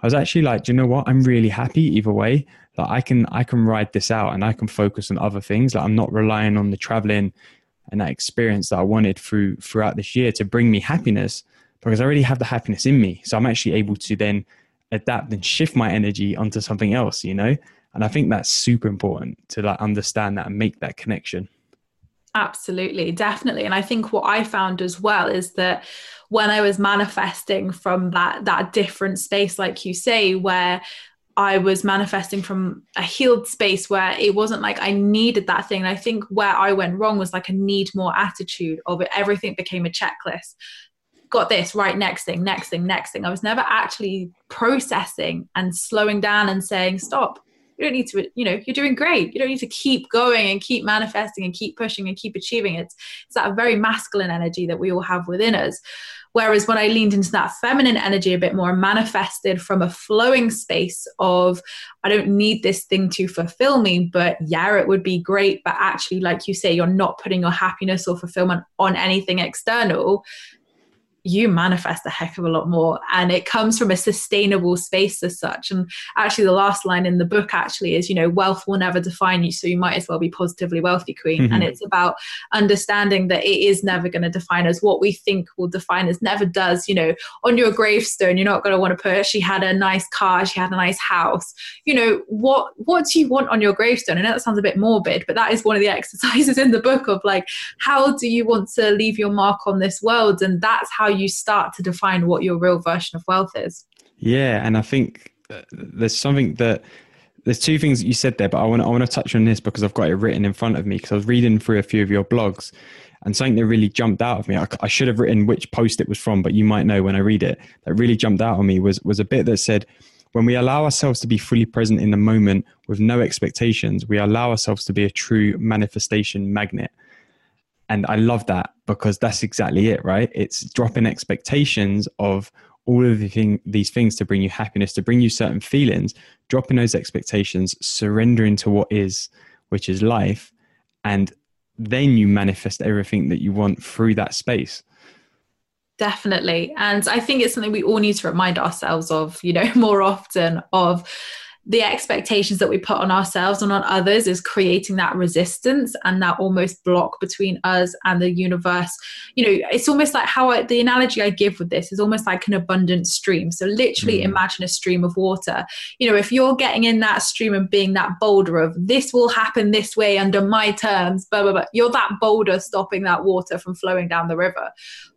I was actually like, do you know what? I'm really happy either way. Like I can I can ride this out and I can focus on other things. Like I'm not relying on the traveling and that experience that I wanted through throughout this year to bring me happiness because I already have the happiness in me. So I'm actually able to then adapt and shift my energy onto something else, you know? And I think that's super important to like understand that and make that connection. Absolutely, definitely. And I think what I found as well is that when I was manifesting from that that different space, like you say, where I was manifesting from a healed space where it wasn't like I needed that thing. And I think where I went wrong was like a need more attitude of it. Everything became a checklist got this right next thing next thing next thing i was never actually processing and slowing down and saying stop you don't need to you know you're doing great. You don't need to keep going and keep manifesting and keep pushing and keep achieving. It it's that very masculine energy that we all have within us. Whereas when i leaned into that feminine energy a bit more manifested from a flowing space of i don't need this thing to fulfill me but yeah it would be great. But actually like you say you're not putting your happiness or fulfillment on anything external you manifest a heck of a lot more and it comes from a sustainable space as such. And actually the last line in the book actually is you know wealth will never define you so you might as well be positively wealthy queen. Mm-hmm. and it's about understanding that it is never going to define us. What we think will define us never does. You know on your gravestone you're not going to want to put she had a nice car she had a nice house. You know what what do you want on your gravestone? I know that sounds a bit morbid but that is one of the exercises in the book of like how do you want to leave your mark on this world? And that's how you start to define what your real version of wealth is. Yeah, and I think uh, there's something that there's two things that you said there, but I want I want to touch on this because I've got it written in front of me because I was reading through a few of your blogs and something that really jumped out of me. I, I, should have written which post it was from, but you might know when I read it. That really jumped out on me was was a bit that said, when we allow ourselves to be fully present in the moment with no expectations, we allow ourselves to be a true manifestation magnet. And I love that because that's exactly it, right? It's dropping expectations of all of the thing, these things to bring you happiness, to bring you certain feelings, dropping those expectations, surrendering to what is, which is life, and then you manifest everything that you want through that space. Definitely. And I think it's something we all need to remind ourselves of, you know, more often of the expectations that we put on ourselves and on others is creating that resistance and that almost block between us and the universe. You know, it's almost like how I, the analogy I give with this is almost like an abundant stream. So, literally, mm. imagine a stream of water. You know, if you're getting in that stream and being that boulder of this will happen this way under my terms, blah, blah, blah, you're that boulder stopping that water from flowing down the river.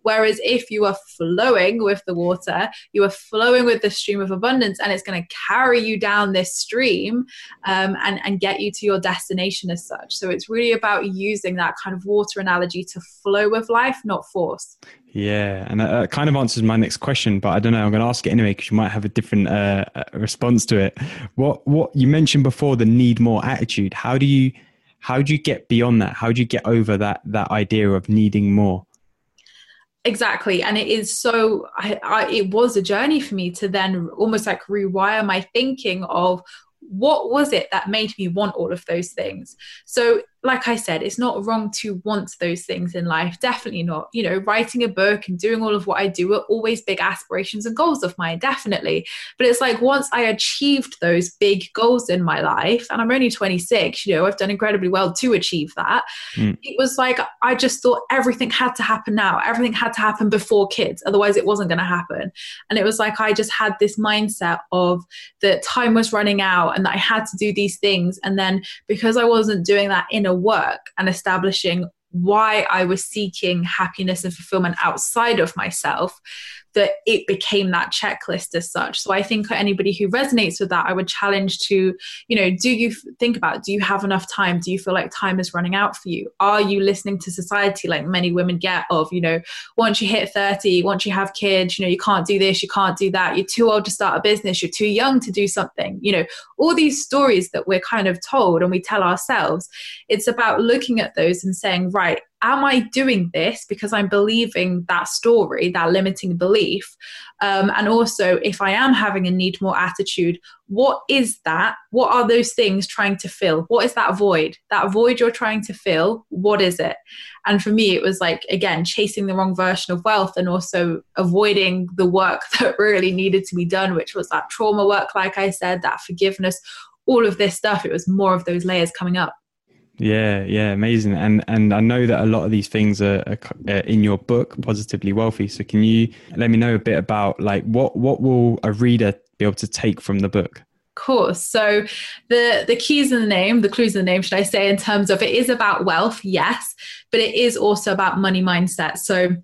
Whereas if you are flowing with the water, you are flowing with the stream of abundance and it's going to carry you down this stream um, and, and get you to your destination as such. So it's really about using that kind of water analogy to flow with life, not force. Yeah, and that kind of answers my next question, but I don't know. I'm going to ask it anyway because you might have a different uh, uh, response to it. What what you mentioned before, the need more attitude. How do you how do you get beyond that? How do you get over that that idea of needing more? Exactly. And it is so I, I, it was a journey for me to then almost like rewire my thinking of what was it that made me want all of those things. So like I said, it's not wrong to want those things in life. Definitely not. You know, writing a book and doing all of what I do are always big aspirations and goals of mine, definitely. But it's like once I achieved those big goals in my life, and I'm only 26, you know, I've done incredibly well to achieve that. Mm. It was like I just thought everything had to happen now. Everything had to happen before kids. Otherwise, it wasn't going to happen. And it was like I just had this mindset of that time was running out and that I had to do these things. And then because I wasn't doing that in a work and establishing why I was seeking happiness and fulfillment outside of myself, that it became that checklist as such. So I think anybody who resonates with that, I would challenge to, you know, do you think about, do you have enough time? Do you feel like time is running out for you? Are you listening to society like many women get of, you know, once you hit 30, once you have kids, you know, you can't do this, you can't do that, you're too old to start a business, you're too young to do something, you know, all these stories that we're kind of told and we tell ourselves. It's about looking at those and saying, right, am I doing this because I'm believing that story, that limiting belief? Um, and also, if I am having a need more attitude, what is that? What are those things trying to fill? What is that void? That void you're trying to fill, what is it? And for me, it was like, again, chasing the wrong version of wealth and also avoiding the work that really needed to be done, which was that trauma work, like I said, that forgiveness, all of this stuff. It was more of those layers coming up. Yeah, yeah, amazing. And and I know that a lot of these things are, are, uh, in your book, Positively Wealthy. So can you let me know a bit about like what what will a reader be able to take from the book? Of course. So the the keys in the name, the clues in the name, should I say, in terms of it is about wealth, yes, but it is also about money mindset. So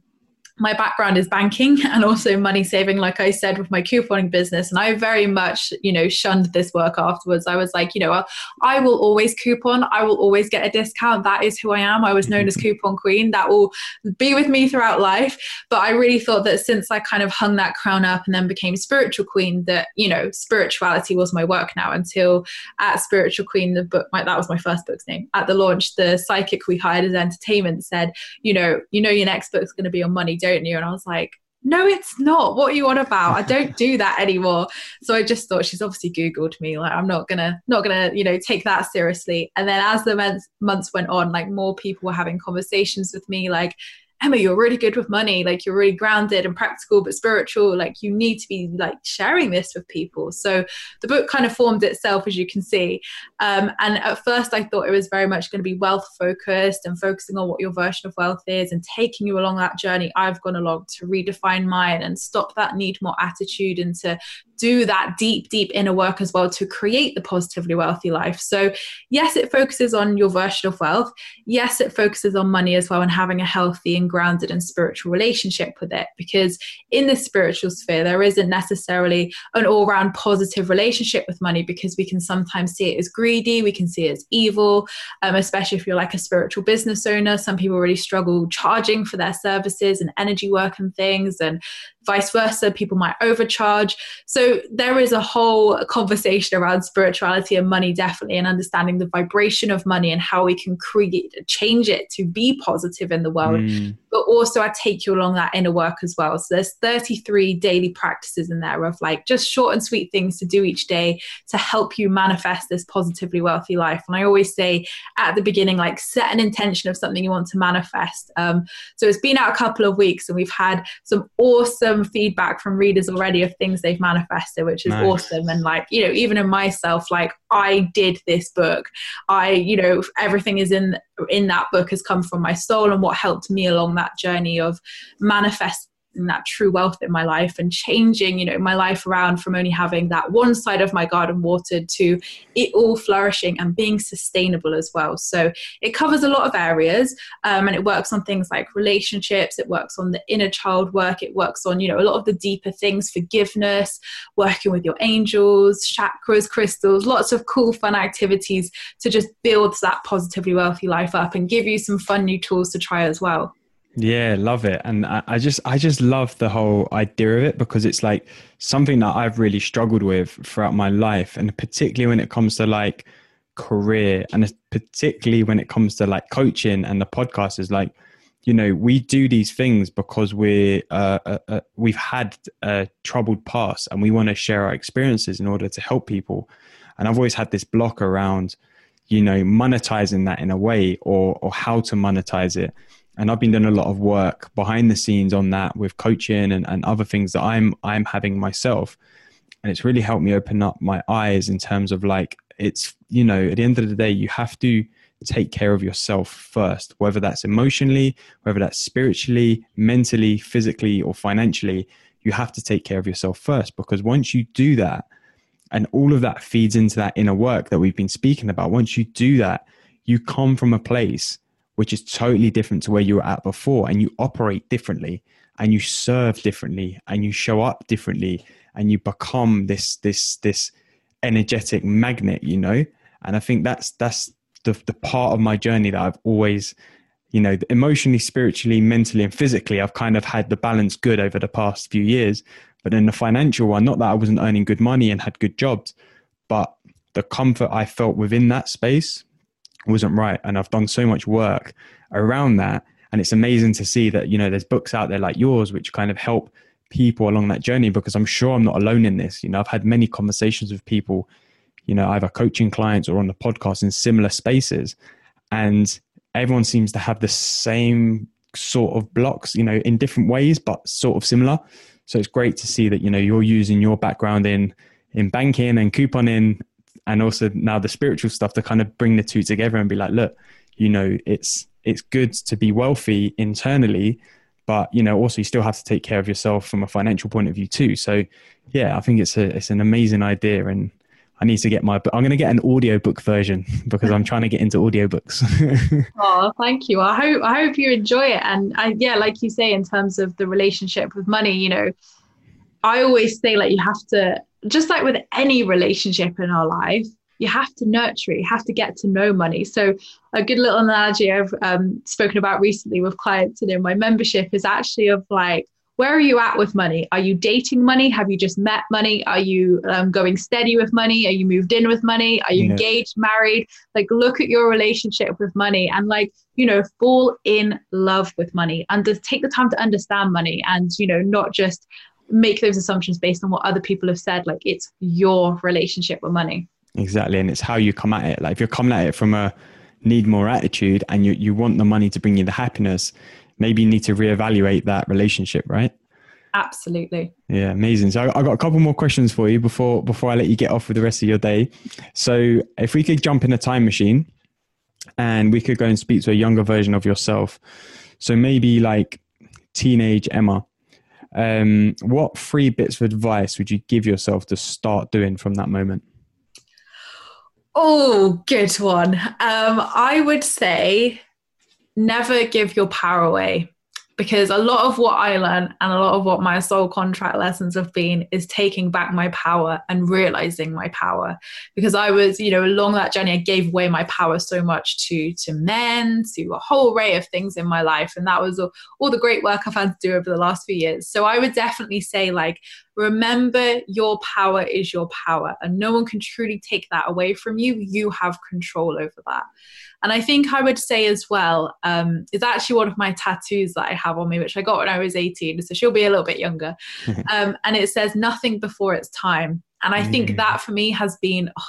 my background is banking and also money saving like i said with my couponing business. And i very much you know shunned this work afterwards. I was like you know i will always coupon. I will always get a discount. That is who i am. I was known as mm-hmm. coupon queen. That will be with me throughout life. But i really thought that since i kind of hung that crown up and then became spiritual queen that you know spirituality was my work now until at spiritual queen the book my, that was my first book's name at the launch the psychic we hired as entertainment said you know you know your next book's going to be on money don't you? And I was like, no, it's not. What are you on about? I don't do that anymore. So I just thought she's obviously Googled me. Like I'm not gonna, not gonna, you know, take that seriously. And then as the months months went on, like more people were having conversations with me, like, Emma, you're really good with money. Like you're really grounded and practical, but spiritual. Like you need to be like sharing this with people. So the book kind of formed itself, as you can see. Um, and at first, I thought it was very much going to be wealth focused and focusing on what your version of wealth is and taking you along that journey I've gone along to redefine mine and stop that need more attitude and to do that deep, deep inner work as well to create the positively wealthy life. So, yes, it focuses on your version of wealth. Yes, it focuses on money as well and having a healthy and grounded and spiritual relationship with it. Because in the spiritual sphere, there isn't necessarily an all round positive relationship with money because we can sometimes see it as greedy, we can see it as evil, um, especially if you're like a spiritual business owner. Some people really struggle charging for their services and energy work and things. And vice versa people might overcharge so there is a whole conversation around spirituality and money definitely and understanding the vibration of money and how we can create change it to be positive in the world mm. But also i take you along that inner work as well so there's 33 daily practices in there of like just short and sweet things to do each day to help you manifest this positively wealthy life and i always say at the beginning like set an intention of something you want to manifest um, so it's been out a couple of weeks and we've had some awesome feedback from readers already of things they've manifested, which is nice. awesome. And like, you know, even in myself, like I did this book. I, you know, everything is in in that book has come from my soul and what helped me along that journey of manifesting that true wealth in my life and changing you know my life around from only having that one side of my garden watered to it all flourishing and being sustainable as well. So it covers a lot of areas um, and it works on things like relationships it works on the inner child work it works on you know a lot of the deeper things forgiveness working with your angels chakras crystals lots of cool fun activities to just build that positively wealthy life up and give you some fun new tools to try as well yeah, love it. And I, I, just I just love the whole idea of it because it's like something that I've really struggled with throughout my life. And particularly when it comes to like career and particularly when it comes to like coaching and the podcast is like, you know, we do these things because we're uh, uh, uh, we've had a troubled past and we want to share our experiences in order to help people. And I've always had this block around, you know, monetizing that in a way or or how to monetize it and I've been doing a lot of work behind the scenes on that with coaching and, and other things that I'm I'm having myself. And it's really helped me open up my eyes in terms of like it's you know, at the end of the day you have to take care of yourself first, whether that's emotionally, whether that's spiritually, mentally, physically, or financially, you have to take care of yourself first because once you do that, and all of that feeds into that inner work that we've been speaking about, once you do that, you come from a place which is totally different to where you were at before and you operate differently and you serve differently and you show up differently and you become this this this energetic magnet you know? And i think that's that's the, the part of my journey that i've always you know emotionally spiritually mentally and physically i've kind of had the balance good over the past few years. But in the financial one not that i wasn't earning good money and had good jobs but the comfort i felt within that space wasn't right and i've done so much work around that. And it's amazing to see that you know there's books out there like yours which kind of help people along that journey because i'm sure i'm not alone in this. You know i've had many conversations with people you know either coaching clients or on the podcast in similar spaces. And everyone seems to have the same sort of blocks you know in different ways but sort of similar. So it's great to see that you know you're using your background in in banking and couponing and also now the spiritual stuff to kind of bring the two together and be like, look, you know, it's it's good to be wealthy internally, but you know, also you still have to take care of yourself from a financial point of view too. So, yeah, I think it's a it's an amazing idea, and I need to get my. but I'm going to get an audiobook version because I'm trying to get into audiobooks. oh, thank you. I hope I hope you enjoy it. And I, yeah, like you say, in terms of the relationship with money, you know, I always say like you have to just like with any relationship in our life, you have to nurture it. You have to get to know money. So a good little analogy I've um, spoken about recently with clients and in my membership is actually of like where are you at with money? Are you dating money? Have you just met money? Are you um, going steady with money? Are you moved in with money? Are you yeah. engaged, married? Like, look at your relationship with money and, like, you know, fall in love with money and just take the time to understand money and, you know, not just make those assumptions based on what other people have said. Like, it's your relationship with money. Exactly. And it's how you come at it. Like, if you're coming at it from a need more attitude and you, you want the money to bring you the happiness, maybe you need to reevaluate that relationship, right? Absolutely. Yeah, amazing. So I've got a couple more questions for you before before I let you get off with the rest of your day. So if we could jump in a time machine and we could go and speak to a younger version of yourself, so maybe like teenage Emma, um, what three bits of advice would you give yourself to start doing from that moment? Oh, good one. Um, I would say never give your power away because a lot of what I learned and a lot of what my soul contract lessons have been is taking back my power and realizing my power. Because I was, you know, along that journey, I gave away my power so much to to men, to a whole array of things in my life, and that was all, all the great work I've had to do over the last few years. So I would definitely say, like, remember your power is your power, and no one can truly take that away from you. You have control over that. And I think I would say as well, um, is actually one of my tattoos that I have on me, which I got when I was 18. So she'll be a little bit younger. um, and it says, nothing before it's time. And I think mm. that for me has been, oh,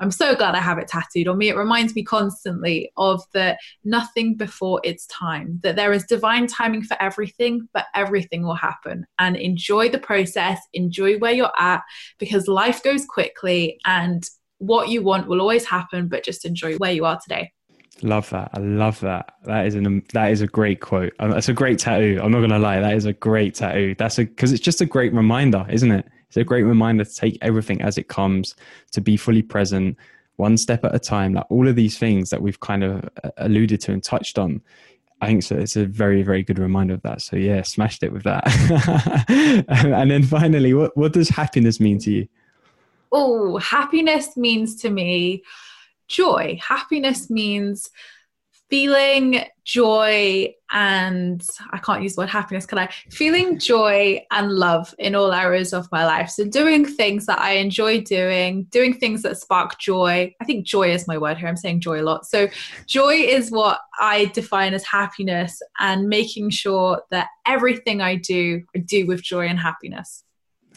I'm so glad I have it tattooed on me. It reminds me constantly of the nothing before it's time, that there is divine timing for everything, but everything will happen. And enjoy the process, enjoy where you're at, because life goes quickly and what you want will always happen, but just enjoy where you are today. Love that. I love that. That is an that is a great quote. Um, that's a great tattoo. I'm not gonna lie. That is a great tattoo. That's a because it's just a great reminder, isn't it? It's a great reminder to take everything as it comes, to be fully present, one step at a time. Like all of these things that we've kind of uh, alluded to and touched on. I think so. It's a very, very good reminder of that. So yeah, smashed it with that. and then finally, what what does happiness mean to you? Oh, happiness means to me joy. Happiness means feeling joy and I can't use the word happiness, can I? Feeling joy and love in all areas of my life. So, doing things that I enjoy doing, doing things that spark joy. I think joy is my word here. I'm saying joy a lot. So, joy is what I define as happiness and making sure that everything I do, I do with joy and happiness.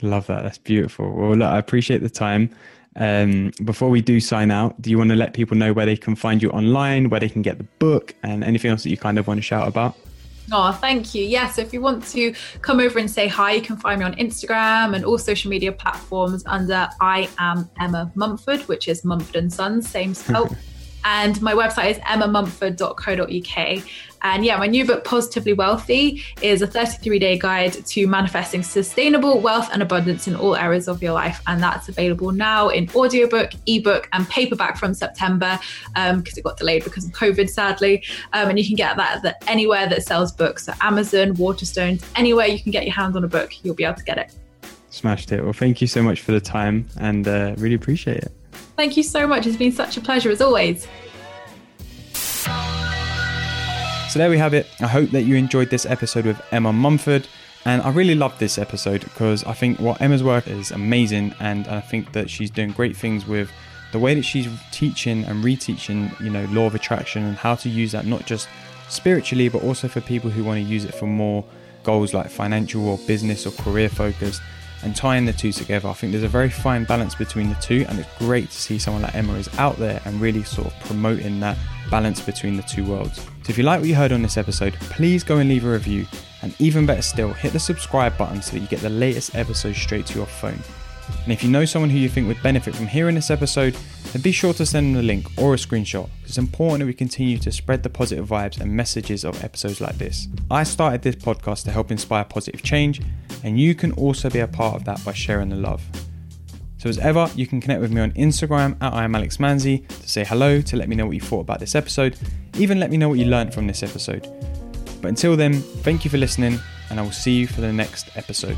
Love that. That's beautiful. Well, look, I appreciate the time. Um, before we do sign out, do you want to let people know where they can find you online, where they can get the book, and anything else that you kind of want to shout about? Oh, thank you. Yes, yeah, so if you want to come over and say hi, you can find me on Instagram and all social media platforms under I am Emma Mumford, which is Mumford and Sons, same spell. and my website is emmamumford.co.uk. And yeah, my new book, Positively Wealthy, is a 33 day guide to manifesting sustainable wealth and abundance in all areas of your life. And that's available now in audiobook, ebook, and paperback from September because um, it got delayed because of COVID, sadly. Um, and you can get that anywhere that sells books. So Amazon, Waterstones, anywhere you can get your hands on a book, you'll be able to get it. Smashed it. Well, thank you so much for the time and uh, really appreciate it. Thank you so much. It's been such a pleasure as always. So there we have it. I hope that you enjoyed this episode with Emma Mumford. And I really love this episode because I think what Emma's work is amazing, and I think that she's doing great things with the way that she's teaching and reteaching, you know, law of attraction and how to use that not just spiritually, but also for people who want to use it for more goals like financial or business or career focused and tying the two together. I think there's a very fine balance between the two, and it's great to see someone like Emma is out there and really sort of promoting that balance between the two worlds. So if you like what you heard on this episode, please go and leave a review, and even better still, hit the subscribe button so that you get the latest episode straight to your phone. And if you know someone who you think would benefit from hearing this episode, then be sure to send them a link or a screenshot. It's important that we continue to spread the positive vibes and messages of episodes like this. I started this podcast to help inspire positive change, and you can also be a part of that by sharing the love. So, as ever, you can connect with me on Instagram at I am Alex Manzi to say hello, to let me know what you thought about this episode, even let me know what you learned from this episode. But until then, thank you for listening, and I will see you for the next episode.